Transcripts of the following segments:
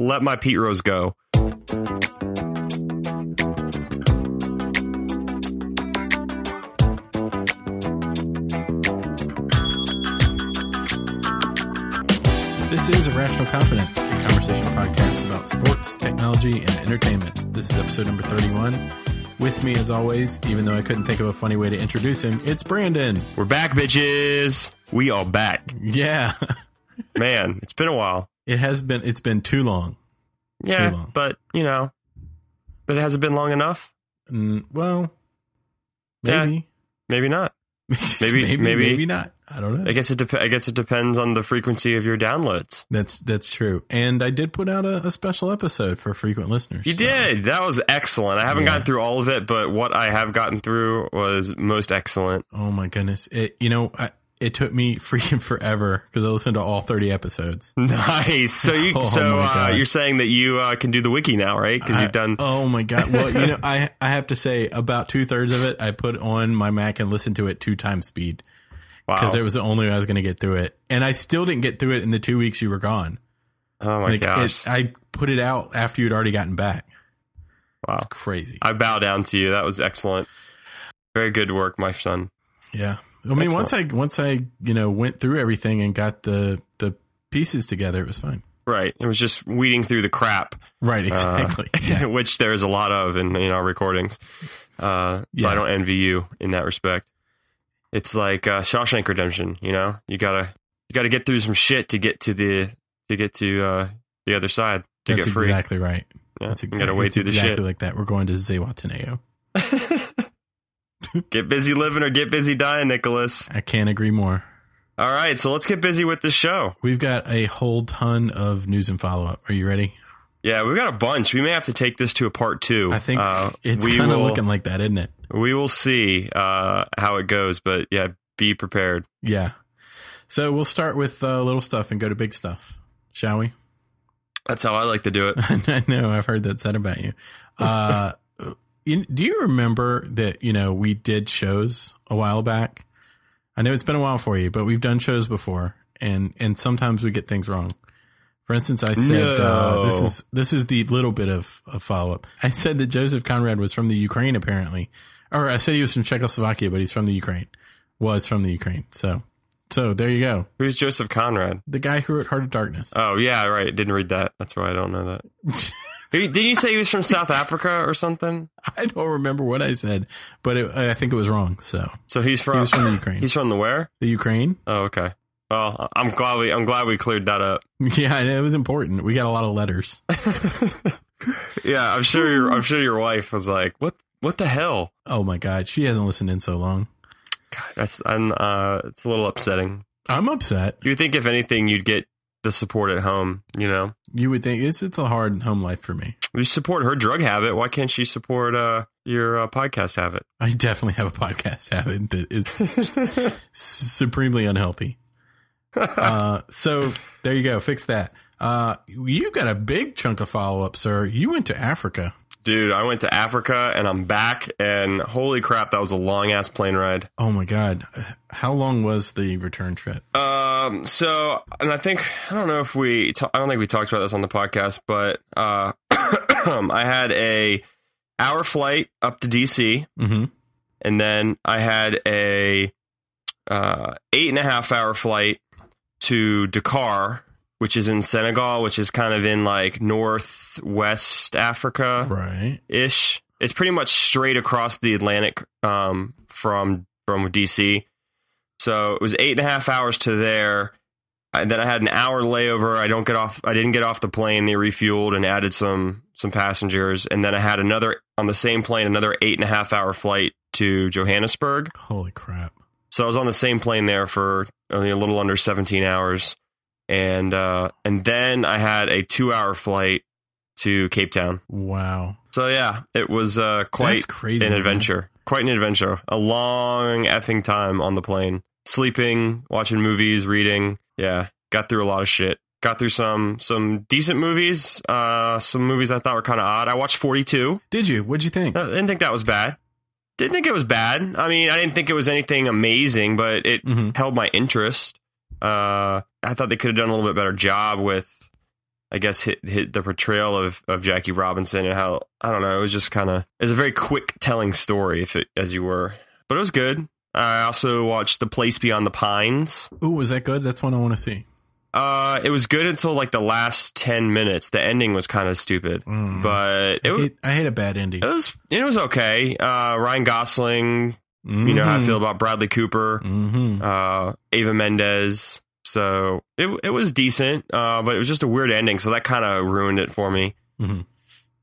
let my Pete Rose go. This is Irrational Confidence, a conversation podcast about sports, technology, and entertainment. This is episode number 31. With me, as always, even though I couldn't think of a funny way to introduce him, it's Brandon. We're back, bitches. We are back. Yeah, Man, it's been a while. It has been. It's been too long. Yeah, too long. but you know, but it hasn't been long enough. Mm, well, Yeah. maybe, Maybe not. maybe, maybe, maybe- maybe not. I don't know. I guess it. Dep- I guess it depends on the frequency of your downloads. That's that's true. And I did put out a, a special episode for frequent listeners. You so- did. That was excellent. I haven't Yeah. gotten through all of it, but what I have gotten through was most excellent. Oh my goodness! It you know I, it took me freaking forever because I listened to all thirty episodes. Nice. So you oh, so uh, you're saying that you uh, can do the wiki now, right? Because you've done. Oh my god! Well, you know, I I have to say about two thirds of it I put on my Mac and listened to it two times speed because Wow. it was the only way I was going to get through it, and I still didn't get through it in the two weeks you were gone. oh my Like gosh. it, I put it out after you'd already gotten back. wow. Crazy. I bow down to you. That was excellent. Very good work, my son. Yeah. I mean, once I once I you know went through everything and got the the pieces together, it was fine. Right. It was just weeding through the crap, Right. Exactly. yeah. which there's a lot of in, in our recordings. Uh, so Yeah. I don't envy you in that respect. It's like uh, Shawshank Redemption. You know, you gotta you gotta get through some shit to get to the to get to uh, the other side to That's get free. exactly right. Yeah, That's you exactly, gotta wade it's through the exactly shit. like that. We're going to Zihuatanejo. get busy living or get busy dying, Nicholas. I can't agree more. All right, so let's get busy with the show. We've got a whole ton of news and follow up. Are you ready? Yeah, we've got a bunch. We may have to take this to a part two. I think uh, it's kind of looking like that, isn't it? We will see uh, how it goes, but yeah, be prepared. Yeah. So we'll start with uh, little stuff and go to big stuff, shall we? That's how I like to do it. I know I've heard that said about you. Do you remember that you know we did shows a while back? I know it's been a while for you, but we've done shows before, and and sometimes we get things wrong. For instance, I said uh, this is this is the little bit of, of follow up. I said that Joseph Conrad was from the Ukraine, apparently, or I said he was from Czechoslovakia, but he's from the Ukraine. Was from the Ukraine. So so there you go. Who's Joseph Conrad? The guy who wrote Heart of Darkness. Oh yeah, right. Didn't read that. That's why I don't know that. Did you say he was from South Africa or something? I don't remember what I said, but it, I think it was wrong. So So he's from. he was from the Ukraine. He's from the where? the Ukraine. Oh, okay. Well, I'm glad we I'm glad we cleared that up. Yeah, it was important. We got a lot of letters. Yeah, I'm sure your I'm sure your wife was like, "What what the hell?" Oh my god, she hasn't listened in so long. God, That's I'm uh it's a little upsetting. I'm upset. You think if anything you'd get the support at home, you know. You would think it's it's a hard home life for me. You support her drug habit, why can't she support uh your uh, podcast habit? I definitely have a podcast habit that is supremely unhealthy. Uh, so there you go. Fix that. Uh, you got a big chunk of follow up, sir. You went to Africa. Dude, I went to Africa and I'm back and holy crap, that was a long ass plane ride. Oh my god, how long was the return trip? Um, so, and I think, I don't know if we, ta- I don't think we talked about this on the podcast, but, uh, I had a hour flight up to DC Mm-hmm. and then I had a, uh, eight and a half hour flight to Dakar, which is in Senegal, which is kind of in like northwest Africa Right. ish. It's pretty much straight across the Atlantic um, from from DC. So it was eight and a half hours to there. And then I had an hour layover. I don't get off. I didn't get off the plane. They refueled and added some some passengers. And then I had another on the same plane, another eight and a half hour flight to Johannesburg. Holy crap. So I was on the same plane there for only a little under 17 hours, and uh, and then I had a two hour flight to Cape Town. Wow. So yeah, it was uh, quite crazy. an man. adventure. Quite an adventure. A long effing time on the plane, sleeping, watching movies, reading. Yeah, got through a lot of shit. Got through some some decent movies. Uh, some movies I thought were kind of odd. I watched 42. Did you? What'd you think? I didn't think that was bad. Didn't think it was bad. I mean, I didn't think it was anything amazing, but it Mhm. held my interest. Uh, I thought they could have done a little bit better job with I guess hit hit the portrayal of of Jackie Robinson and how I don't know. It was just kind of it was a very quick telling story, if it, as you were, but it was good. I also watched The Place Beyond the Pines. Ooh, was that good? That's one I want to see. Uh, it was good until like the last ten minutes. The ending was kind of stupid, Mm. but it I hate, I hate a bad ending. it was it was okay. Uh, Ryan Gosling, you know how I feel about Bradley Cooper, Mm-hmm. uh, Eva Mendes. So it it was decent, uh, but it was just a weird ending. So that kind of ruined it for me. Mhm.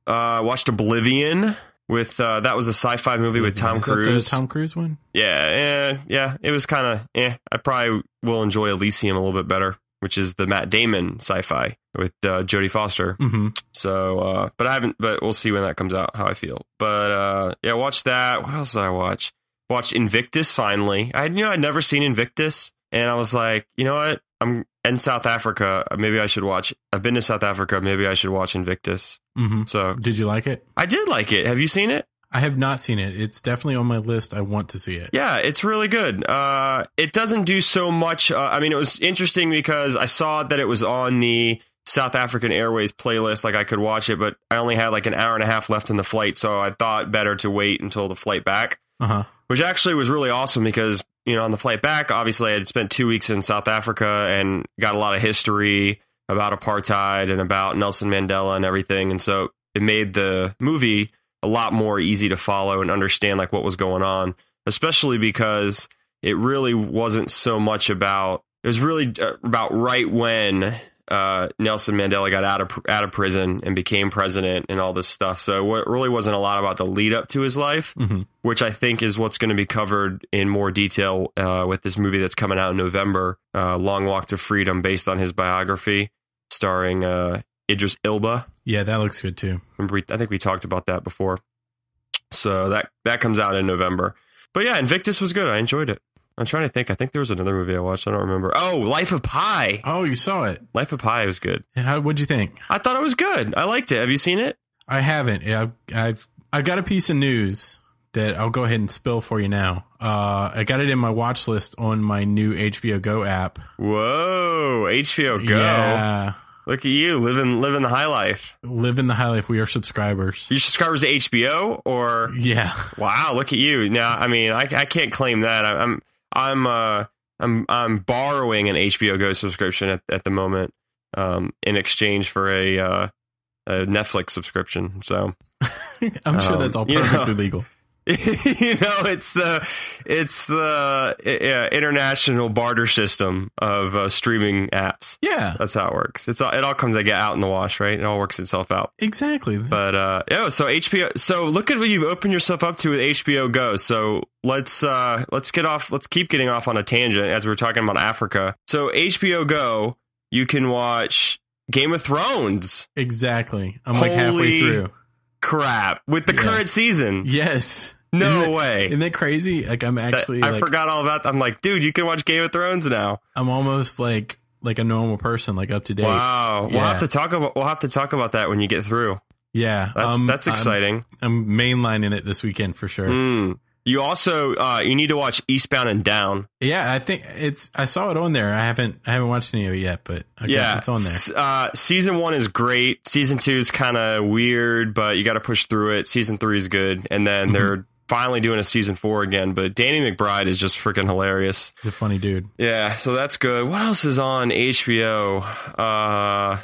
Uh, watched Oblivion with uh, that was a sci-fi movie with Tom Is that the Cruise. Tom Cruise one? yeah, eh, yeah, it was kind of eh. I probably will enjoy Elysium a little bit better, which is the Matt Damon sci-fi with uh, Jodie Foster. Mm-hmm. So, uh, but I haven't, but we'll see when that comes out, how I feel. But, uh, yeah, watch that. What else did I watch? Watched Invictus finally. I, you know, I'd never seen Invictus. And I was like, you know what? I'm in South Africa. Maybe I should watch, I've been to South Africa. Maybe I should watch Invictus. Mm-hmm. So Did you like it? I did like it. Have you seen it? I have not seen it. It's definitely on my list. I want to see it. Yeah, it's really good. Uh, it doesn't do so much. Uh, I mean, it was interesting because I saw that it was on the South African Airways playlist. Like I could watch it, but I only had like an hour and a half left in the flight, so I thought better to wait until the flight back. Uh huh. Which actually was really awesome because you know on the flight back, obviously I had spent two weeks in South Africa and got a lot of history about apartheid and about Nelson Mandela and everything, and so it made the movie a lot more easy to follow and understand like what was going on, especially because it really wasn't so much about it was really uh, about right when uh, Nelson Mandela got out of out of prison and became president and all this stuff. So it really wasn't a lot about the lead up to his life, Mm-hmm. which I think is what's going to be covered in more detail uh, with this movie that's coming out in November, uh, Long Walk to Freedom, based on his biography, starring uh, Idris Elba. Yeah, that looks good too. We, I think we talked about that before. So that that comes out in November. But yeah, Invictus was good. I enjoyed it. I'm trying to think. I think there was another movie I watched. I don't remember. Oh, Life of Pi. Oh, you saw it. Life of Pi was good. How? What'd you think? I thought it was good. I liked it. Have you seen it? I haven't. Yeah, I've, I've I got a piece of news that I'll go ahead and spill for you now. Uh, I got it in my watch list on my new HBO Go app. Whoa, HBO Go. Yeah, Look at you living living the high life. living the high life. We are subscribers. You subscribers to HBO or Yeah, wow? Look at you. Now, I mean, I, I can't claim that. I, I'm I'm uh I'm I'm borrowing an HBO Go subscription at, at the moment, um, in exchange for a uh, a Netflix subscription. So I'm sure Um, that's all you know- perfectly legal. you know, it's the it's the uh, international barter system of uh, streaming apps. Yeah, That's how it works. It's all, it all comes get out in the wash, right? It all works itself out. exactly. But uh yeah, so HBO so look at what you've opened yourself up to with HBO Go. So let's uh let's get off let's keep getting off on a tangent as we are talking about Africa. So HBO Go, you can watch Game of Thrones. exactly. I'm like halfway through. Crap. With the Yeah. current season. Yes. No Isn't way. Isn't that crazy? Like I'm That- actually I like forgot all about I'm like, dude, you can watch Game of Thrones now. I'm almost like like a normal person, like up to date. Wow. We'll have to talk about we'll have to talk about that when you get through. Yeah, That's um, that's I'm- exciting. I'm, mainlining it this weekend for sure. Mm. You also uh you need to watch Eastbound and Down. Yeah, I think it's. I saw it on there. I haven't. I haven't watched any of it yet, but I yeah, it's on there. Uh, season one is great. Season two is kind of weird, but you got to push through it. Season three is good, and then Mm-hmm. they're finally doing a season four again. But Danny McBride is just freaking hilarious. He's a funny dude. Yeah, so that's good. What else is on HBO? Uh,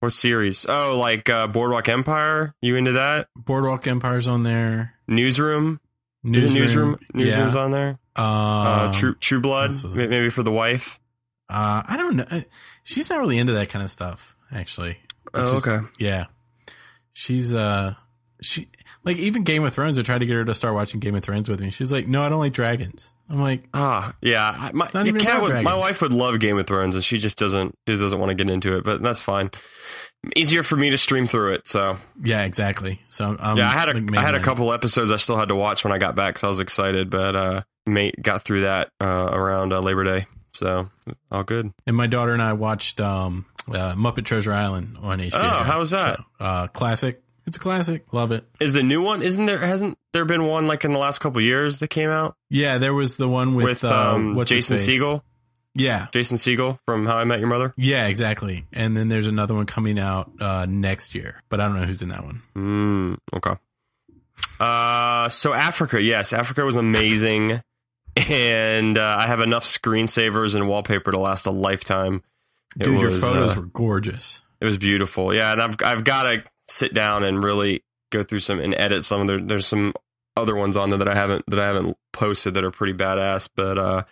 what series? Oh, like uh, Boardwalk Empire. You into that? Boardwalk Empire's on there. Newsroom. Is it Newsroom? Newsroom's yeah. on there. Uh, Uh, True True Blood. this was- May- Maybe for the wife. uh, I don't know. She's not really into that kind of stuff, actually. Oh, Which is- Yeah, she's uh, she like even Game of Thrones. I tried to get her to start watching Game of Thrones with me. She's like, "No, I don't like dragons." I'm like, Ah, yeah. My, It's not even about would- my wife would love Game of Thrones, and she just doesn't. She just doesn't want to get into it, but that's fine. Easier for me to stream through it. So yeah, exactly. So I'm, yeah, I had a like, I had a couple episodes I still had to watch when I got back, so I was excited, but uh, mate got through that uh, around uh, Labor Day, so all good. And my daughter and I watched um, uh, Muppet Treasure Island on HBO. Oh, how was that? So, uh, classic. It's a classic. Love it. Is the new one? Isn't there? Hasn't there been one like in the last couple years that came out Yeah, there was the one with, with, uh, um, what's Jason? Segel? Yeah, Jason Segel from How I Met Your Mother. yeah, exactly. And then there's another one coming out uh, next year, but I don't know who's in that one. Mm, okay. Uh, so Africa, yes, Africa was amazing, and uh, I have enough screensavers and wallpaper to last a lifetime. It Dude, your photos uh, were gorgeous. It was beautiful, yeah, and I've I've got to sit down and really go through some and edit some. Of there, there's some other ones on there that I haven't that I haven't posted that are pretty badass, but uh,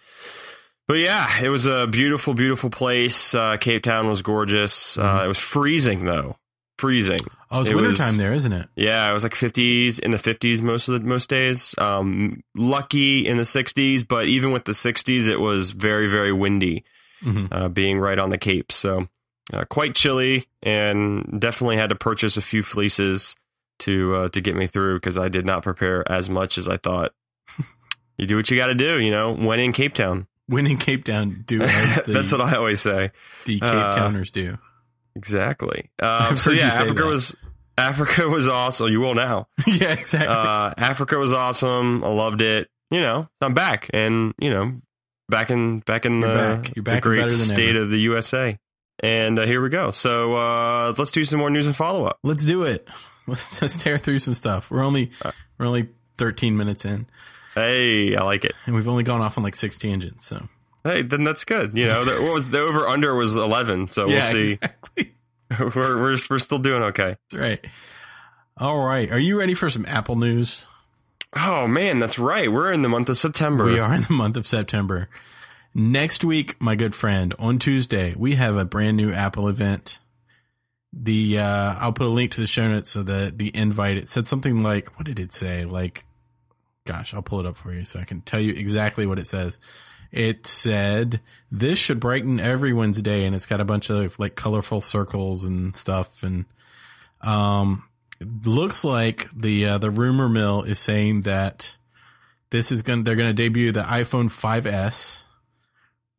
but yeah, it was a beautiful, beautiful place. Uh, Cape Town was gorgeous. Uh, Mhm. it was freezing though, freezing. Oh, it's it was- wintertime there, isn't it? Yeah, it was like 50s in the 50s most of the most days. Um, lucky in the 60s, but even with the 60s, it was very very windy, hmm uh, being right on the Cape. So uh, quite chilly, and definitely had to purchase a few fleeces to uh, to get me through because I did not prepare as much as I thought. you do what you got to do, you know. When in Cape Town, When in Cape Town, do the, that's what I always say. the Cape uh, Towners do. Exactly. Uh, I've so yeah, Africa that. was Africa was awesome. You will now. yeah, exactly. uh, Africa was awesome. I loved it. You know, I'm back, and you know, back in back in You're the, back. You're back the great state ever. of the USA. And uh, here we go. So uh, let's do some more news and follow up. let's do it. Let's let's tear through some stuff. We're only Uh, we're only 13 minutes in, Hey, I like it. and we've only gone off on like six tangents. So Hey, then that's good. You know, the, what was the over under was 11, so we'll yeah, see. exactly. we're, we're we're still doing okay. That's right. All right, are you ready for some Apple news? Oh man, that's right. We're in the month of September. We are in the month of September. Next week, my good friend, on Tuesday, we have a brand new Apple event. The uh I'll put a link to the show notes so the the invite it said something like what did it say? Like gosh, I'll pull it up for you so I can tell you exactly what it says. It said this should brighten everyone's day and it's got a bunch of like colorful circles and stuff and um looks like the uh, the rumor mill is saying that this is going they're going to debut the iPhone 5s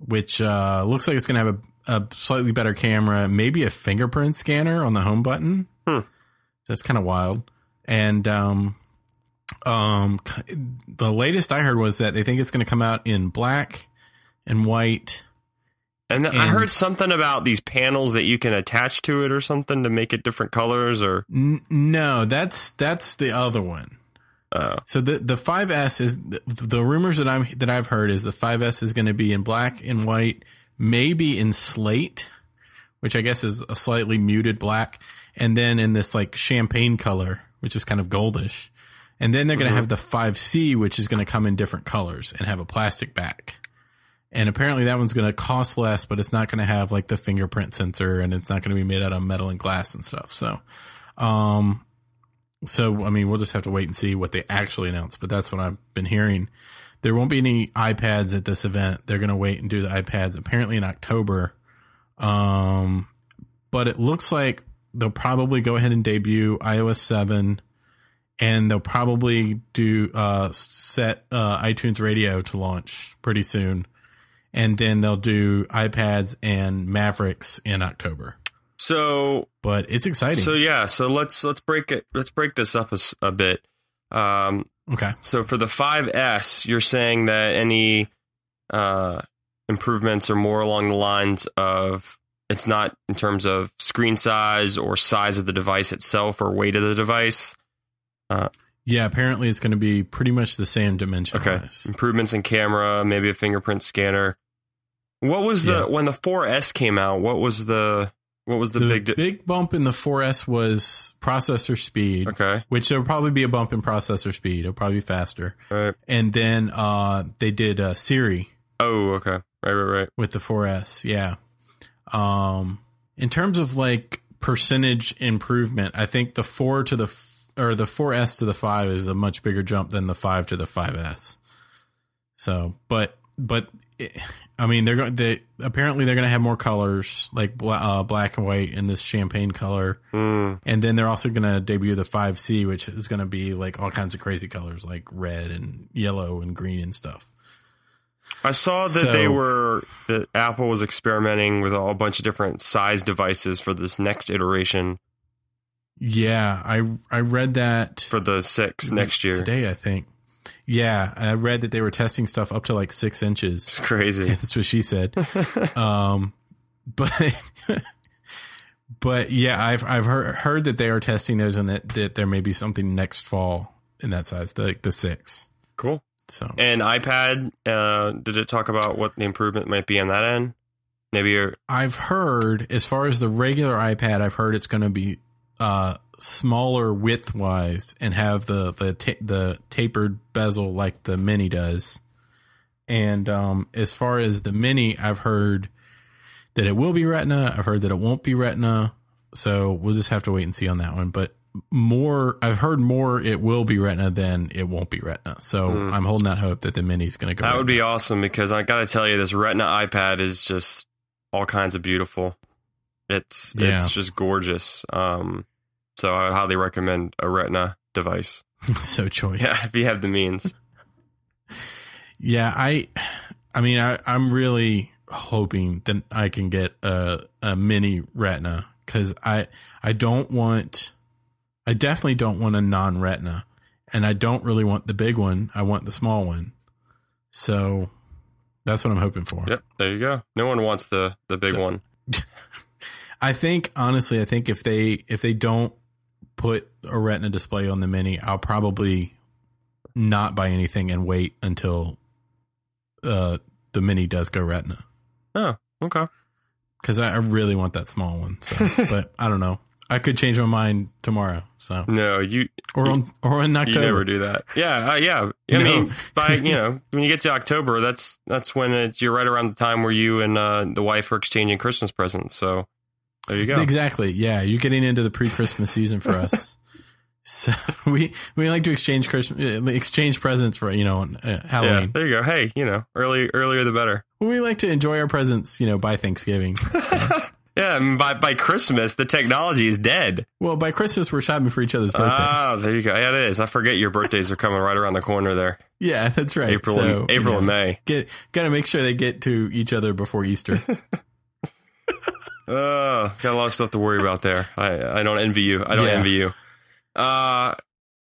which uh looks like it's going to have a, a slightly better camera, maybe a fingerprint scanner on the home button. Hmm. That's kind of wild. And um um the latest I heard was that they think it's going to come out in black and white. And, I And- heard something about these panels that you can attach to it or something to make it different colors or N- no, that's that's the other one. Uh, So the the 5S is the, the rumors that I'm that I've heard is the 5S is going to be in black and white, maybe in slate, which I guess is a slightly muted black, and then in this like champagne color, which is kind of goldish. And then they're going to have the 5C, which is going to come in different colors and have a plastic back. And apparently that one's going to cost less, but it's not going to have like the fingerprint sensor and it's not going to be made out of metal and glass and stuff. So, um, so I mean, we'll just have to wait and see what they actually announce. But that's what I've been hearing. There won't be any iPads at this event. They're going to wait and do the iPads apparently in October. Um, but it looks like they'll probably go ahead and debut iOS seven, and they'll probably do uh set uh iTunes Radio to launch pretty soon, and then they'll do iPads and Mavericks in October. So But it's exciting. so yeah, so let's let's break it let's break this up a bit. Um okay. so for the 5S, you're saying that any uh improvements are more along the lines of it's not in terms of screen size or size of the device itself or weight of the device. Yeah, apparently it's going to be pretty much the same dimension. Okay. Improvements in camera, maybe a fingerprint scanner. What was the Yeah. when the 4S came out? What was the what was the, The, big big, bump in the 4S was processor speed, Okay. which there'll probably be a bump in processor speed. It'll probably be faster. Right. And then uh, they did uh, Siri Oh, okay. Right, right, right. with the 4S. Yeah. Um, in terms of like percentage improvement, I think the 4 to the f- or the 4S to the 5 is a much bigger jump than the 5 to the 5S. So, but but it, I mean, they're going. They apparently they're going to have more colors, like bla- uh, black and white, and this champagne color. Mm. And then they're also going to debut the 5C, which is going to be like all kinds of crazy colors, like red and yellow and green and stuff. I saw that So- they were that Apple was experimenting with a whole bunch of different size devices for this next iteration Yeah, I I read that for the six next year. today. I think. Yeah, I read that they were testing stuff up to like six inches. It's crazy. That's what she said. um, but but yeah, I've I've heard heard that they are testing those and that, that there may be something next fall in that size, the the six. cool. So And iPad, uh, did it talk about what the improvement might be on that end? Maybe you're I've heard, as far as the regular iPad, I've heard it's going to be uh, smaller width wise and have the the ta- the tapered bezel like the Mini does. And um, as far as the Mini, I've heard that it will be Retina. I've heard that it won't be Retina. So we'll just have to wait and see on that one. But more, I've heard more. It will be Retina than it won't be Retina. So Hmm. I'm holding out hope that the Mini's going to go. that would be awesome because I got to tell you, this Retina iPad is just all kinds of beautiful. It's Yeah. it's just gorgeous. Um, so I would highly recommend a Retina device. so choice. Yeah, if you have the means. Yeah, I, I mean, I, I'm really hoping that I can get a a mini Retina because I I don't want, I definitely don't want a non Retina, and I don't really want the big one. I want the small one. So that's what I'm hoping for. Yep, there you go. No one wants the the big So- one. I think honestly, I think if they if they don't put a Retina display on the mini, I'll probably not buy anything and wait until uh the mini does go Retina. Oh, okay. because I, I really want that small one. So, but I don't know. I could change my mind tomorrow. So, No, you or on or in you October. never do that. Yeah, uh, yeah. I No. mean, by you know, when you get to October, that's that's when it's you're right around the time where you and uh, the wife are exchanging Christmas presents. So there you go. Exactly. Yeah, you're getting into the pre-Christmas season for us. so we we like to exchange Christmas exchange presents for you know on, uh, Yeah, Halloween. there you go. Hey, you know, early earlier the better. We like to enjoy our presents, you know, by Thanksgiving. Yeah, and by by Christmas, the technology is dead. well, by Christmas we're shopping for each other's birthdays. Ah, there you go. Yeah, it is. I forget your birthdays are coming right around the corner there. yeah, that's right. April So, and April you and May. Get got to make sure they get to each other before Easter. Uh, got a lot of stuff to worry about there. I I don't envy you. I don't Yeah. envy you. Uh,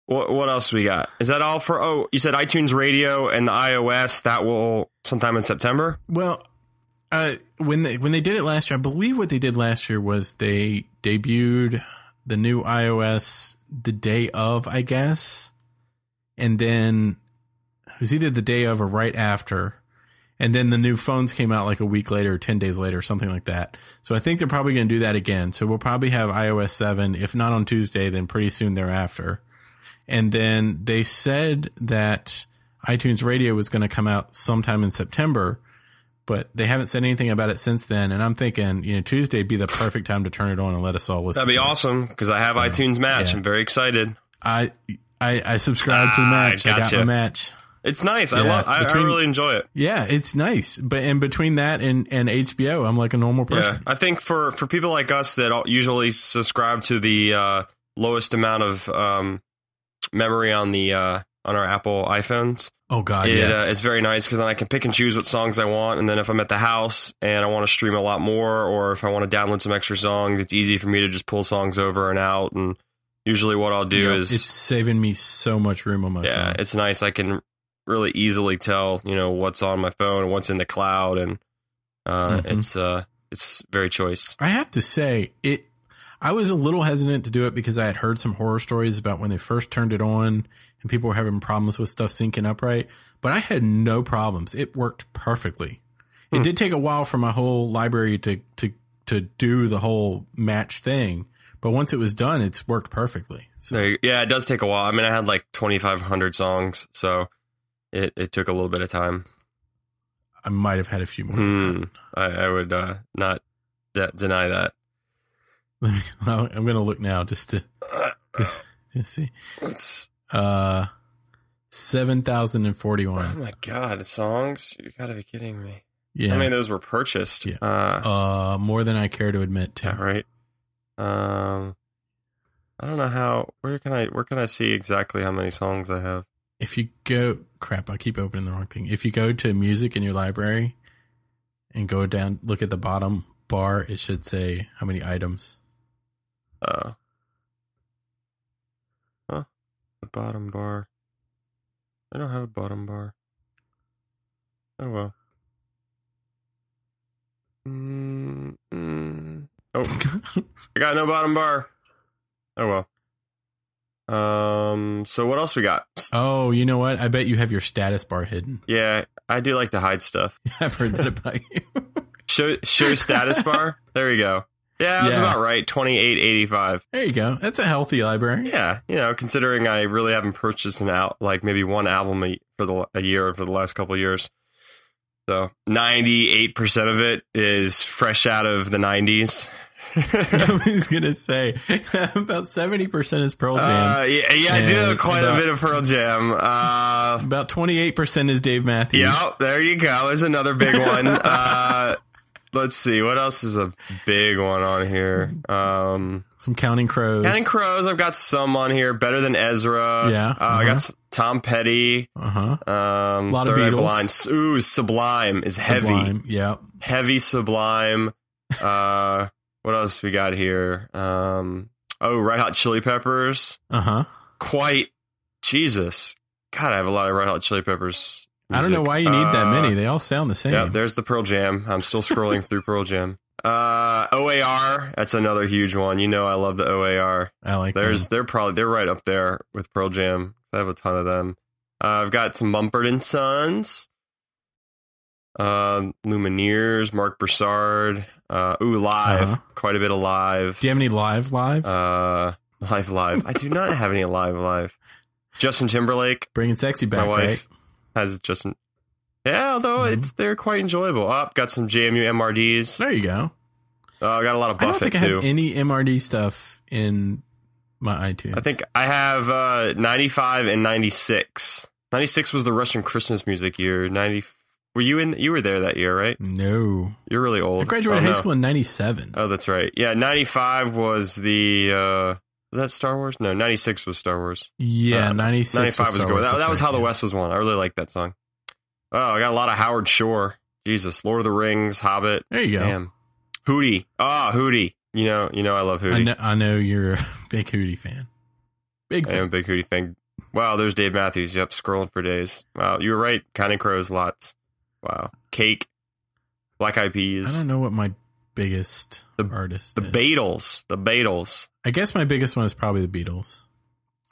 what what else we got? Is that all for? Oh, you said iTunes Radio and the iOS. That will sometime in September. Well, uh, when they when they did it last year, I believe what they did last year was they debuted the new iOS the day of, I guess, and then it was either the day of or right after, and then the new phones came out like a week later, or ten days later, or something like that. So I think they're probably going to do that again. So we'll probably have iOS seven, if not on Tuesday, then pretty soon thereafter. And then they said that iTunes Radio was going to come out sometime in September but they haven't said anything about it since then. And I'm thinking, you know, Tuesday would be the perfect time to turn it on and let us all listen. That'd be to awesome because I have iTunes Match. yeah. I'm very excited. I, I, I subscribed to the Ah, match. I got gotcha. my match. It's nice. I love. I, I really enjoy it. Yeah, it's nice. But in between that and, and HBO, I'm like a normal Yeah, person. I think for for people like us that all- usually subscribe to the uh, lowest amount of um, memory on the uh, on our Apple iPhones, Oh God, it, yes. uh, it's very nice because then I can pick and choose what songs I want, and then if I'm at the house and I want to stream a lot more, or if I want to download some extra songs, it's easy for me to just pull songs over and out. And usually, what I'll do Yep, is it's saving me so much room on my yeah, phone. it's nice. I can really easily tell you know what's on my phone and what's in the cloud, and uh, Mhm. it's uh, it's very choice. I have to say it. I was a little hesitant to do it because I had heard some horror stories about when they first turned it on and people were having problems with stuff syncing up right. But I had no problems. It worked perfectly. It Hmm. did take a while for my whole library to to to do the whole match thing, but once it was done, it's worked perfectly. So yeah, it does take a while. I mean, I had like 2,500 songs, so it, it took a little bit of time. I might have had a few more. Hmm. I, I would uh, not de- deny that. I'm going to look now just to just, just see. It's, Uh, seven thousand and oh forty-one. my god, songs? You gotta be kidding me. Yeah. I mean, those were purchased. Yeah. Uh, uh, more than I care to admit to. right. Um, I don't know how. Where can I? Where can I see exactly how many songs I have? If you go, crap, I keep opening the wrong thing. If you go to music in your library and go down, look at the bottom bar, it should say how many items. Uh, huh? The bottom bar. I don't have a bottom bar. Oh well. Mm, mm. Oh, I got no bottom bar. Oh well. Um. So what else we got? oh, you know what? I bet you have your status bar hidden. Yeah, I do like to hide stuff. I've heard that about you. Show show status bar. There you go. Yeah, that's Yeah. about right. Twenty eight eighty five. there you go. That's a healthy library. Yeah, you know, considering I really haven't purchased an out like maybe one album a, for the a year for the last couple of years. So ninety eight percent of it is fresh out of the nineties. I was gonna say about seventy percent is Pearl Jam. Uh, yeah, yeah, I do quite a bit of Pearl Jam. Uh, about twenty eight percent is Dave Matthews. yeah, there you go. There's another big one. Uh, let's see, what else is a big one on here? Um, Some Counting Crows. Counting Crows. I've got some on here. Better than Ezra. Yeah, uh, I uh-huh. got Tom Petty. Uh huh. Um, Lot of Beatles. Blind. Ooh, Sublime is heavy. Sublime. Yeah. Heavy Sublime. uh, what else we got here? Um, oh, Red Hot Chili Peppers. Uh huh. Quite Jesus. God, I have a lot of Red Hot Chili Peppers. I don't know why you need that Uh, many. They all sound the same. Yeah, there's the Pearl Jam. I'm still scrolling through Pearl Jam. Uh, OAR. That's another huge one. You know, I love the OAR. I like There's they're probably they're right up there with Pearl Jam. I have a ton of them. Uh, I've got some Mumford and Sons, uh, Lumineers, Marc Broussard. Uh, ooh, live, Uh-huh. quite a bit of live. Do you have any live live? Uh, live, live. I do not have any live, live. Justin Timberlake Bringing sexy back, my wife right? has Justin. Yeah, although Mhm. it's they're quite enjoyable. Up, got some JMU MRDs. There you go. Uh, I got a lot of I don't Buffett think I too. have any MRD stuff in my iTunes. I think I have uh, 95 and 96. 96 was the Russian Christmas music year. 90 Were you in you were there that year, right? no. You're really old. I graduated oh, high no. school in '97. Oh, that's right. Yeah, 95 was the uh was that Star Wars? No, 96 was Star Wars. yeah, uh, 95 was. Wars, That, that was right, How the yeah. West was won. I really like that song. Oh, I got a lot of Howard Shore. Jesus, Lord of the Rings, Hobbit. There you go. Damn. Hootie. Ah, Hootie. You know, you know I love Hootie. I know, I know you're a big Hootie fan. Big I am a fan. big Hootie fan. Wow, there's Dave Matthews. Yep, scrolling for days. Wow, you were right. Counting Crows, lots. Wow. Cake, Black Eyed Peas, I don't know what my biggest The- artist. the is. Beatles, the Beatles, I guess my biggest one is probably the Beatles,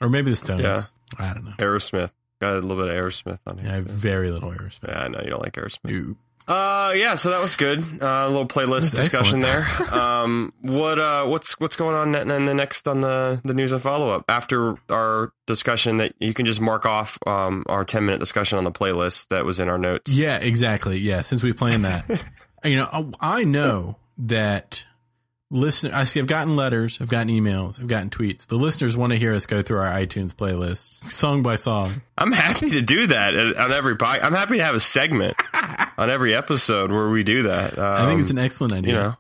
or maybe the Stones. Yeah. I don't know. Aerosmith. Got a little bit of Aerosmith on Yeah, I have very little Aerosmith. Yeah, I know you don't like Aerosmith. No. Uh, yeah, so that was good. Uh, a little playlist discussion excellent. there. um, what uh, what's what's going on in the next on the the news and follow up after our discussion that you can just mark off um our ten minute discussion on the playlist that was in our notes. Yeah, exactly. Yeah, since we planned that, you know, I I know that listener. I see. I've gotten letters. I've gotten emails. I've gotten tweets. The listeners want to hear us go through our iTunes playlist, song by song. I'm happy to do that on every pod. I'm happy to have a segment on every episode where we do that. Um, I think it's an excellent idea. you know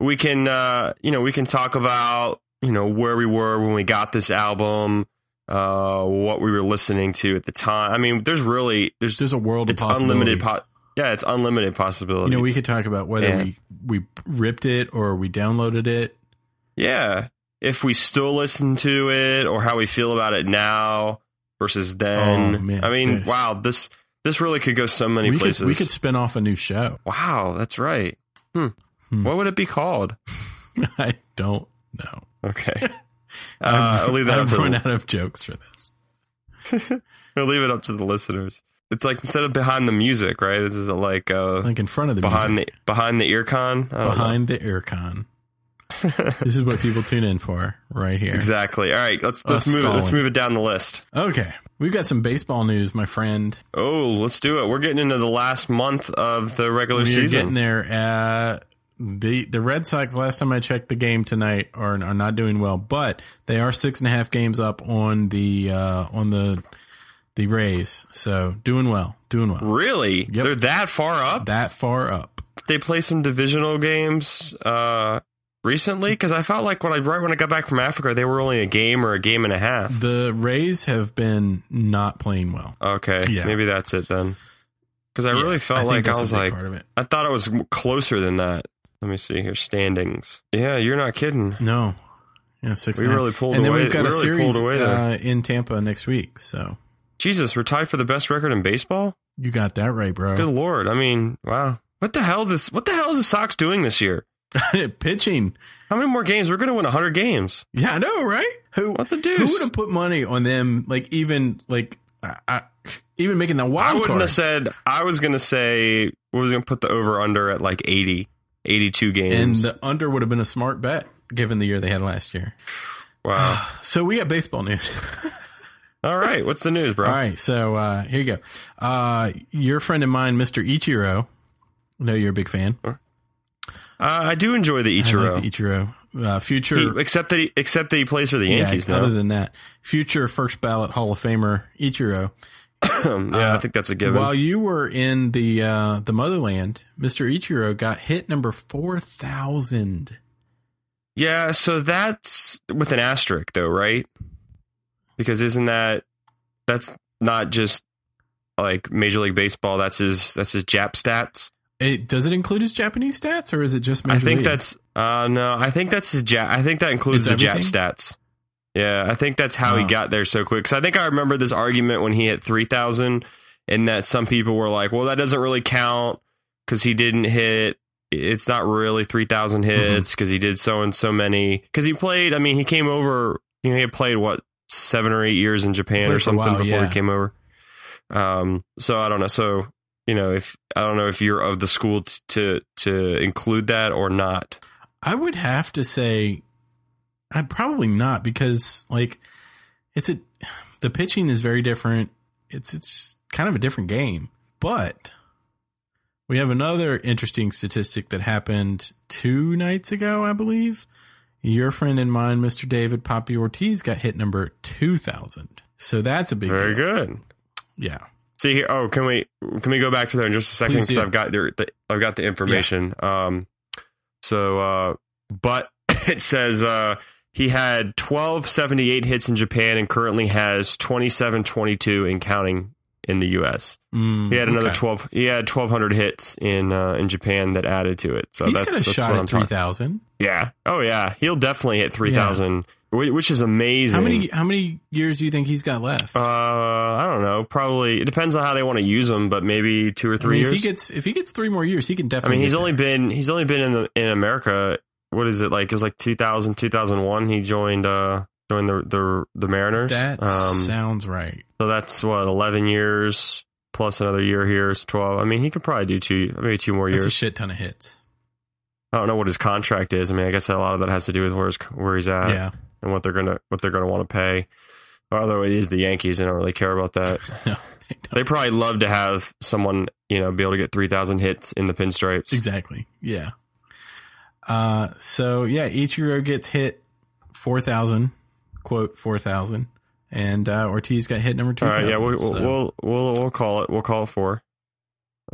we can uh you know we can talk about you know where we were when we got this album uh what we were listening to at the time i mean there's really there's There's a world of it's possibilities. unlimited po- yeah it's unlimited possibilities You know, we could talk about whether Yeah. we we ripped it or we downloaded it. yeah if we still listen to it or how we feel about it now versus then Oh, man, i mean there's- wow this this really could go so many we places could we could spin off a new show. wow that's right hmm. Hmm. what would it be called I don't know. okay uh, i'll leave that I've the- run out of jokes for this. We'll leave it up to the listeners. It's like instead of behind the music, right? This is like uh, It's like in front of the behind music, the behind the ear con. I don't behind the earcon. know. This is what people tune in for right here. exactly. All right, let's let's move it, let's move it down the list. Okay, we've got some baseball news, my friend. Oh, let's do it. We're getting into the last month of the regular season. We're season. getting there. Uh, the the Red Sox. Last time I checked, the game tonight are are not doing well, but they are six and a half games up on the uh, on the the Rays. So doing well, doing well. Really? Yep. They're that far up? That far up. They play some divisional games uh, recently because I felt like when I right when I got back from Africa, they were only a game or a game and a half. The Rays have been not playing well. Okay, Yeah. maybe that's it then. Because I really felt think like I was like, part of it. I thought it was closer than that. Let me see here. Standings. Yeah, you're not kidding. No, yeah, six. We half. really pulled and then we've got we a really series pulled away there. uh, in Tampa next week. So Jesus, we're tied for the best record in baseball. You got that right, bro. Good lord! I mean, wow. What the hell? This what the hell is the Sox doing this year? Pitching. How many more games? We're going to win 100 games. Yeah, I know, right? Who What the deuce? who would have put money on them? Like even like I, I, even making the wild I wouldn't card. have said. I was going to say. We was going to put the over under at like 80, 82 games. and the under would have been a smart bet given the year they had last year. wow. So we got baseball news. All right. What's the news, bro? All right, so uh, here you go. Uh, your friend of mine, Mr. Ichiro. I know you're a big fan. Uh, I do enjoy the I Ichiro. like the Ichiro. Uh, future, He- except that he, except that he plays for the Yankees yeah, other than that, future first ballot Hall of Famer Ichiro. yeah, I think that's a given. While you were in the uh, the motherland, Mr. Ichiro got hit number four thousand. yeah, so that's with an asterisk though, right? Because isn't that that's not just like Major League Baseball, that's his that's his Jap stats. It, does it include his Japanese stats, or is it just? Major I think League? that's uh no, I think that's his Jap I think that includes It's the Jap stats. Yeah, I think that's how he Oh. got there so quick. Cuz I think I remember this argument when he hit 3000 and that some people were like, "Well, that doesn't really count cuz he didn't hit it's not really 3000 Mm-hmm. hits cuz he did so and so many cuz he played, I mean, he came over, you know, he had played what 7 or 8 years in Japan or something while, before yeah. he came over. Um so I don't know. So you know, if I don't know if you're of the school t- to to include that or not. I would have to say, I'd probably not because like it's a the pitching is very different. It's it's kind of a different game, but we have another interesting statistic that happened two nights ago, I believe. Your friend and mine, Mr. David Papi Ortiz, got hit number two thousand. So that's a big Very deal. good. Yeah. See here. Oh, can we can we go back to there in just a second because. I've got the, the I've got the information. Um, so uh, but it says uh he had twelve seventy eight hits in Japan and currently has twenty seven twenty two in counting in the U.S. Mm, He had another okay. twelve. He had twelve hundred hits in uh, in Japan that added to it. So He's that's, got a that's shot what at three thousand. Yeah. Oh yeah. He'll definitely hit three thousand, whi which is amazing. How many how many years do you think he's got left? Uh, I don't know. Probably it depends on how they want to use him, but maybe two or I three mean, if years. he gets if he gets three more years, he can definitely. I mean, he's only there. been he's only been in the in America. What is it like? It was like 2000, 2001. He joined uh joined the the the Mariners. That um, sounds right. so that's what eleven years plus another year here is twelve. I mean, he could probably do two maybe two more years. That's a shit ton of hits. I don't know what his contract is. I mean, I guess a lot of that has to do with where his, where he's at yeah. and what they're gonna what they're gonna want to pay. Although it is the Yankees, I don't really care about that. No, they. They probably love to have someone, you know, be able to get 3,000 hits in the pinstripes. exactly. Yeah. Uh, so yeah, Ichiro gets hit four thousand, quote four thousand, and uh, Ortiz got hit number two All right, yeah, we'll, we'll, we'll we'll we'll call it. We'll call it four.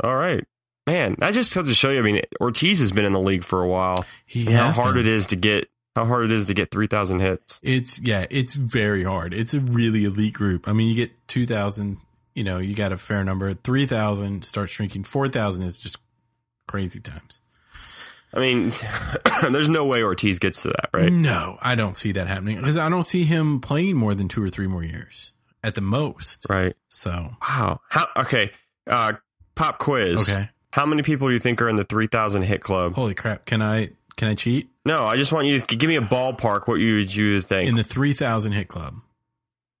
All right, man. That just goes to show you. I mean, Ortiz has been in the league for a while. he how hard been. it is to get how hard it is to get 3,000 hits. It's yeah, it's very hard. It's a really elite group. I mean, you get two thousand. You know, you got a fair number. Three thousand starts shrinking. Four thousand is just crazy times. I mean, there's no way Ortiz gets to that, right? No, I don't see that happening because I don't see him playing more than two or three more years at the most. Right. So Wow. How? Okay. Uh, pop quiz. okay, How many people do you think are in the 3,000 hit club? holy crap! Can I can I cheat No, I just want you to give me a ballpark. What you would you think? in the three thousand hit club?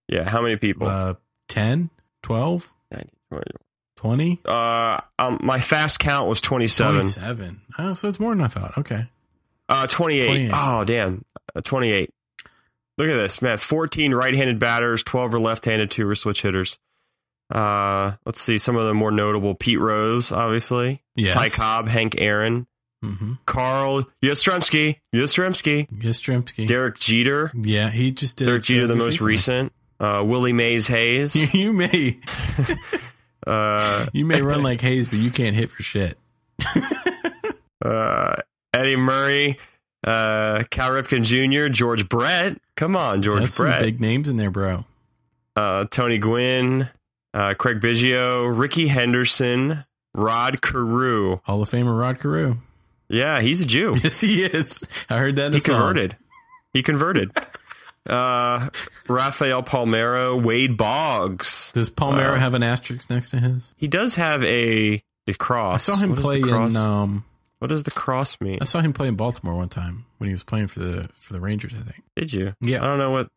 yeah. How many people? Uh, 10, 12, 20, Uh, um, my fast count was 27. 27. Oh, so it's more than I thought. Okay. Uh, 28. 28. Oh, damn. Uh, 28. Look at this, man. 14 right-handed batters, 12 are left-handed, 2 are switch hitters. Uh, let's see some of the more notable. Pete Rose, obviously. Yes. Ty Cobb, Hank Aaron, Mm-hmm. Carl Yastrzemski, Yastrzemski, Yastrzemski. Derek Jeter, yeah, he just did. Derek Jeter, the most recent. Uh, Willie Mays Hayes. you may uh, you may run like Hayes, but you can't hit for shit. uh, Eddie Murray, uh, Cal Ripken Jr., George Brett. Come on, George That's some Brett. big names in there, bro. uh, Tony Gwynn, uh, Craig Biggio, Rickey Henderson, Rod Carew. Hall of Famer Rod Carew. Yeah, he's a Jew. Yes, he is. I heard that in he song. converted. He converted. Uh, Rafael Palmeiro, Wade Boggs. Does Palmeiro Wow. have an asterisk next to his? He does have a, a cross. I saw him What play in. Um, what does the cross mean? I saw him play in Baltimore one time when he was playing for the for the Rangers. I think. Did you? Yeah. I don't know what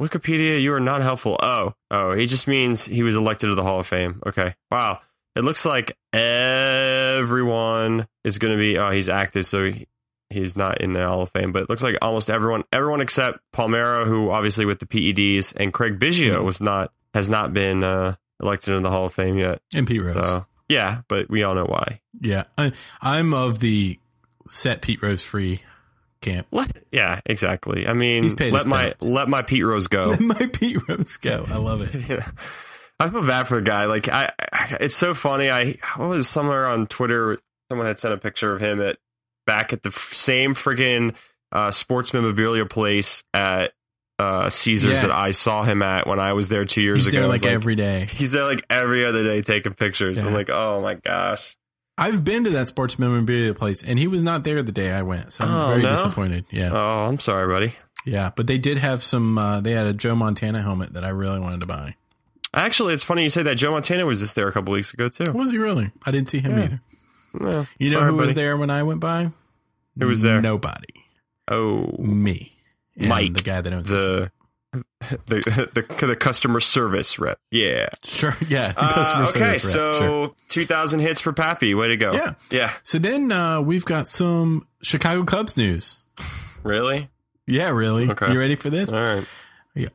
Wikipedia. You are not helpful. Oh, oh, he just means he was elected to the Hall of Fame. Okay. Wow. It looks like everyone is going to be. Oh, he's active, so he, he's not in the Hall of Fame. But it looks like almost everyone, everyone except Palmeiro, who obviously with the PEDs, and Craig Biggio Mhm. was not has not been uh, elected into the Hall of Fame yet. And Pete Rose. So yeah, but we all know why. Yeah, I, I'm of the set Pete Rose free camp. Let, yeah, exactly. I mean, let my penance. let my Pete Rose go. Let my Pete Rose go. I love it. Yeah. I feel bad for the guy. Like I, I, it's so funny. I what was somewhere on Twitter. Someone had sent a picture of him at back at the f- same friggin' uh, sports memorabilia place at uh, Caesars Yeah. that I saw him at when I was there two years He's ago. there It's like every day. He's there like every other day taking pictures. I'm like, oh my gosh. I've been to that sports memorabilia place, and he was not there the day I went, so I'm Oh, very no? disappointed. Yeah, Oh, I'm sorry, buddy. yeah, but they did have some. Uh, they had a Joe Montana helmet that I really wanted to buy. Actually, it's funny you say that. Joe Montana was just there a couple weeks ago too. Was he really? I didn't see him Yeah. either. Well, You know sorry, who was there when I went by? Who was there? Nobody. Oh, Me. And Mike, the guy that owns the the the the customer service rep. Yeah. Sure. Yeah. Uh, okay, service rep, so sure. 2,000 hits for Papi. Way to go. Yeah. Yeah. So then uh, we've got some Chicago Cubs news. Really? Yeah, really. Okay. You ready for this? All right.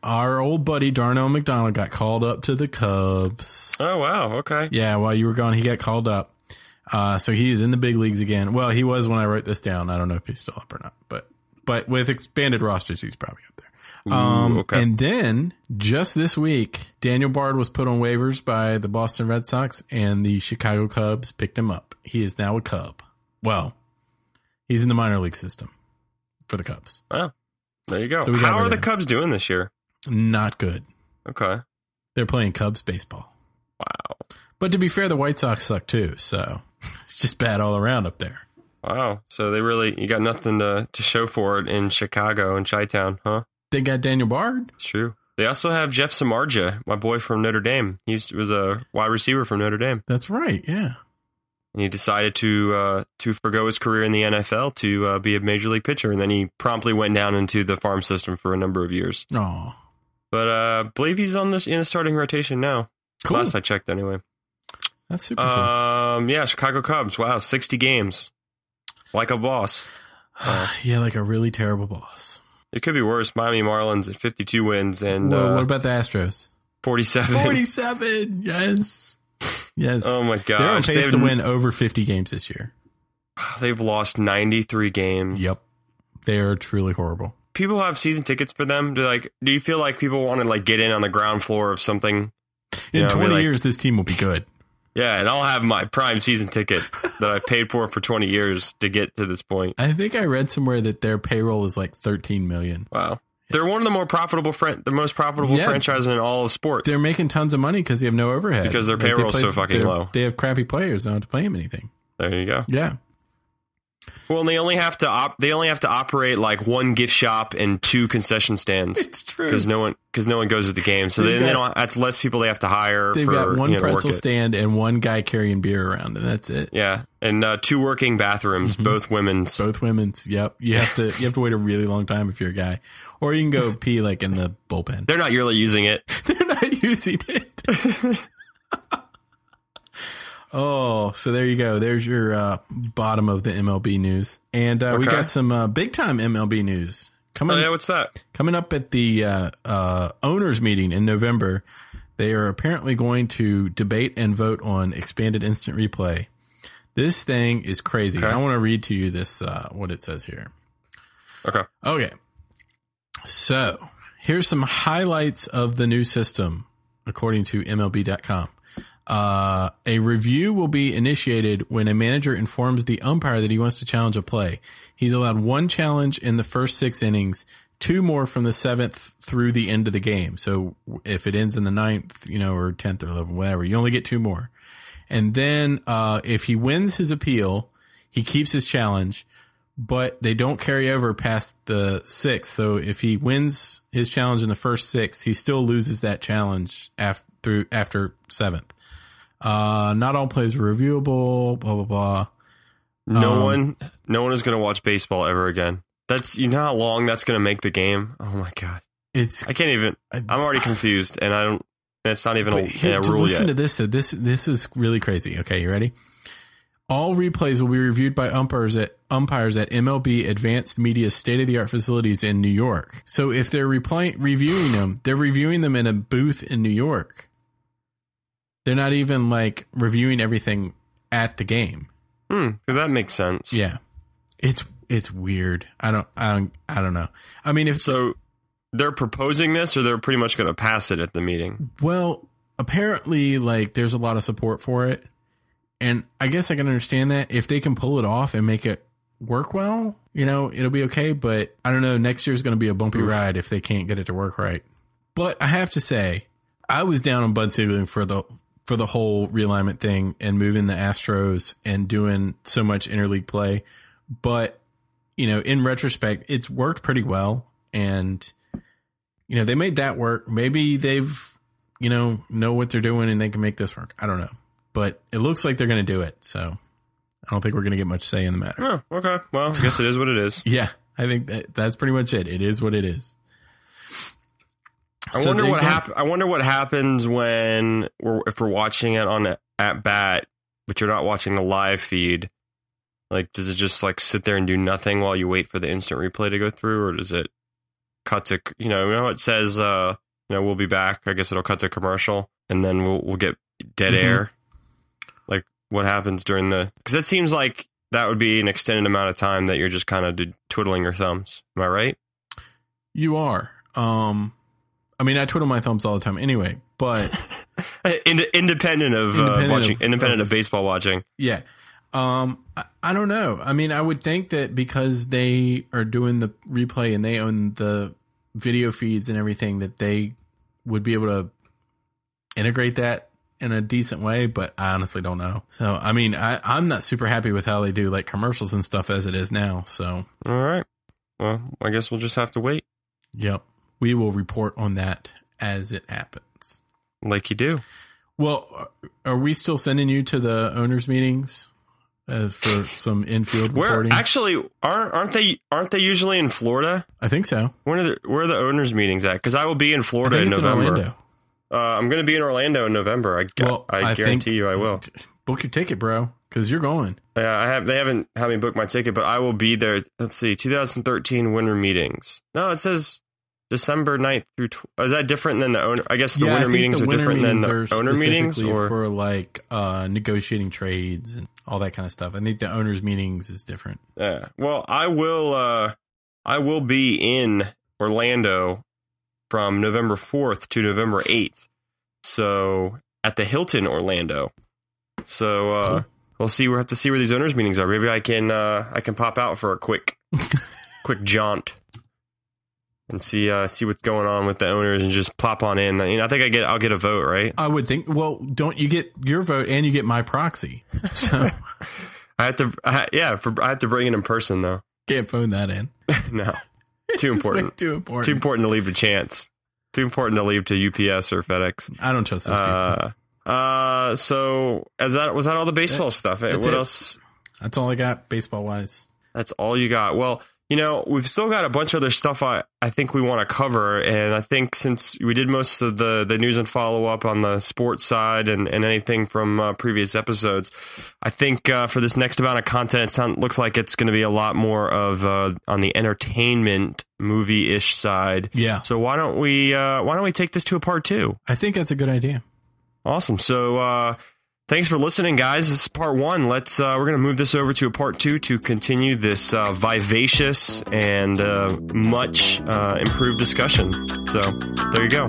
Our old buddy Darnell McDonald got called up to the Cubs. Oh, wow. Okay. Yeah, while you were gone, he got called up. Uh, so he is in the big leagues again. Well, he was when I wrote this down. I don't know if he's still up or not, but but with expanded rosters, he's probably up there. Um, Ooh, okay. And then just this week, Daniel Bard was put on waivers by the Boston Red Sox, and the Chicago Cubs picked him up. He is now a Cub. Well, he's in the minor league system for the Cubs. Oh. There you go. So How are the. Cubs doing this year? Not good. Okay. They're playing Cubs baseball. Wow. But to be fair, the White Sox suck too. So it's just bad all around up there. Wow. So they really, you got nothing to, to show for it in Chicago and Chi Town, huh? They got Daniel Bard. It's true. They also have Jeff Samardzija, my boy from Notre Dame. He was a wide receiver from Notre Dame. That's right. Yeah. and he decided to uh, to forgo his career in the NFL to uh, be a major league pitcher, and then he promptly went down into the farm system for a number of years. Oh, But uh, I believe he's on this in the starting rotation now. cool. Last I checked, anyway. That's super cool. Um, yeah, Chicago Cubs. Wow, sixty games, like a boss. yeah, like a really terrible boss. It could be worse. Miami Marlins at fifty-two wins and well, uh, what about the Astros? forty-seven. 47. Yes. Yes. Oh my god. They're on pace to They've- win over 50 games this year. They've lost ninety-three games. Yep. They are truly horrible. People have season tickets for them. Do like? Do you feel like people want to like get in on the ground floor of something In I 20 like- years, this team will be good. Yeah, and I'll have my prime season ticket that I paid for for 20 years to get to this point. I think I read somewhere that their payroll is like 13 million. Wow. They're one of the more profitable, fran- the most profitable Yeah. franchise in all of sports. They're making tons of money because they have no overhead. Because their payroll's play- so fucking low. They have crappy players. They don't have to pay them anything. there you go. Yeah. Well, and they only have to op- they only have to operate like one gift shop and two concession stands It's true. because no one because no one goes to the game. So They've then they don't. That's less people they have to hire. They've for, got one you know, pretzel stand and one guy carrying beer around, and that's it. Yeah, and uh, two working bathrooms, Mm-hmm. both women's. Both women's. Yep. You have to you have to wait a really long time if you're a guy, or you can go pee like in the bullpen. They're not really using it. They're not using it. oh, so there you go. There's your uh, bottom of the MLB news, and uh, we got some uh, big time MLB news coming. Oh yeah, what's that? coming up at the uh, uh, owners meeting in November, they are apparently going to debate and vote on expanded instant replay. This thing is crazy. Okay. I want to read to you this uh, what it says here. Okay. Okay, so here's some highlights of the new system, according to MLB.com. Uh, a review will be initiated when a manager informs the umpire that he wants to challenge a play. He's allowed one challenge in the first six innings, two more from the seventh through the end of the game. So if it ends in the ninth, you know, or tenth or eleventh, whatever, you only get two more. And then uh, if he wins his appeal, he keeps his challenge. but they don't carry over past the sixth. So if he wins his challenge in the first six, he still loses that challenge after through after seventh. Uh, not all plays are reviewable. Blah blah blah. No Um, one, no one is going to watch baseball ever again. That's you know how long that's going to make the game. Oh my god, It's I can't even. I'm already confused, and I don't. And it's not even a, here, a rule listen yet. to this. though, This this is really crazy. Okay, you ready? All replays will be reviewed by umpires at umpires at MLB Advanced Media state of the art facilities in New York. So if they're replaying reviewing them, they're reviewing them in a booth in New York. They're not even like reviewing everything at the game. Hmm, that makes sense. Yeah, it's it's weird. I don't I don't I don't know. I mean, if So they're proposing this, or they're pretty much going to pass it at the meeting. Well, apparently, like there's a lot of support for it, and I guess I can understand that if they can pull it off and make it work well, you know, it'll be okay. But I don't know. Next year's going to be a bumpy Oof. ride if they can't get it to work right. But I have to say, I was down on Bud Selig for the for the whole realignment thing and moving the Astros and doing so much interleague play. But you know, in retrospect, it's worked pretty well, and you know they made that work. Maybe they've you know know what they're doing and they can make this work. I don't know, but it looks like they're going to do it. So I don't think we're going to get much say in the matter. Oh, okay. Well, I guess it is what it is. Yeah, I think that that's pretty much it. It is what it is. I So wonder what go. hap- I wonder what happens when we're if we're watching it on at bat, but you're not watching the live feed. Like, does it just like sit there and do nothing while you wait for the instant replay to go through, or does it cut to you know you know it says uh you know we'll be back. I guess it'll cut to commercial, and then we'll we'll get dead Mhm. air. Like, what happens during the? Because it seems like that would be an extended amount of time that you're just kind of twiddling your thumbs. Am I right? You are. Um, I mean, I twiddle my thumbs all the time anyway, but Ind- independent of Independent uh, watching, of- independent of, of- baseball watching. yeah. Um, I, I don't know. I mean, I would think that because they are doing the replay and they own the video feeds and everything, that they would be able to integrate that in a decent way. But I honestly don't know. So, I mean, I, I'm not super happy with how they do like commercials and stuff as it is now. So, All right. Well, I guess we'll just have to wait, yep, we will report on that as it happens. like you do. Well, are we still sending you to the owners' meetings uh, for some infield Where reporting? actually aren't aren't they aren't they usually in Florida? I think so. When are the where are the owners meetings at? Because I will be in Florida in in November. Orlando. Uh, I'm going to be in Orlando in November. I, Well, I, I guarantee you I will. Book your ticket, bro, because you're going. Yeah, I have. They haven't had me book my ticket, but I will be there. Let's see, 2013 winter meetings. No, it says December 9th through. Tw- is that different than the owner? I guess the Yeah, winter meetings the are winter different than the owner meetings, or for like uh, negotiating trades and all that kind of stuff. I think the owners' meetings is different. Yeah. Well, I will. Uh, I will be in Orlando from November fourth to November eighth. So at the Hilton Orlando. So uh, Cool. we'll see. We'll have to see where these owners' meetings are. Maybe I can. Uh, I can pop out for a quick, quick jaunt. And see, uh, see what's going on with the owners, and just plop on in. You know, I think I get, I'll get a vote, right? I would think. Well, don't you get your vote and you get my proxy? So I have to, I, yeah, for, I have to bring it in person though. can't phone that in. no, too important. Too important. Too important to leave to chance. Too important to leave to UPS or FedEx. I don't trust those people. Uh, uh, so as that was that all the baseball stuff? Eh, what it. else? That's all I got baseball wise. That's all you got. Well, you know, we've still got a bunch of other stuff I, I think we want to cover. And I think since we did most of the, the news and follow up on the sports side and, and anything from uh, previous episodes, I think uh, for this next amount of content, it sound, looks like it's going to be a lot more of uh, on the entertainment movie ish side. Yeah, So why don't we uh, why don't we take this to a part two? I think that's a good idea. Awesome. So uh, thanks for listening, guys. This is part one. Let's uh, we're gonna move this over to a part two to continue this uh, vivacious and uh, much uh, improved discussion. So there you go.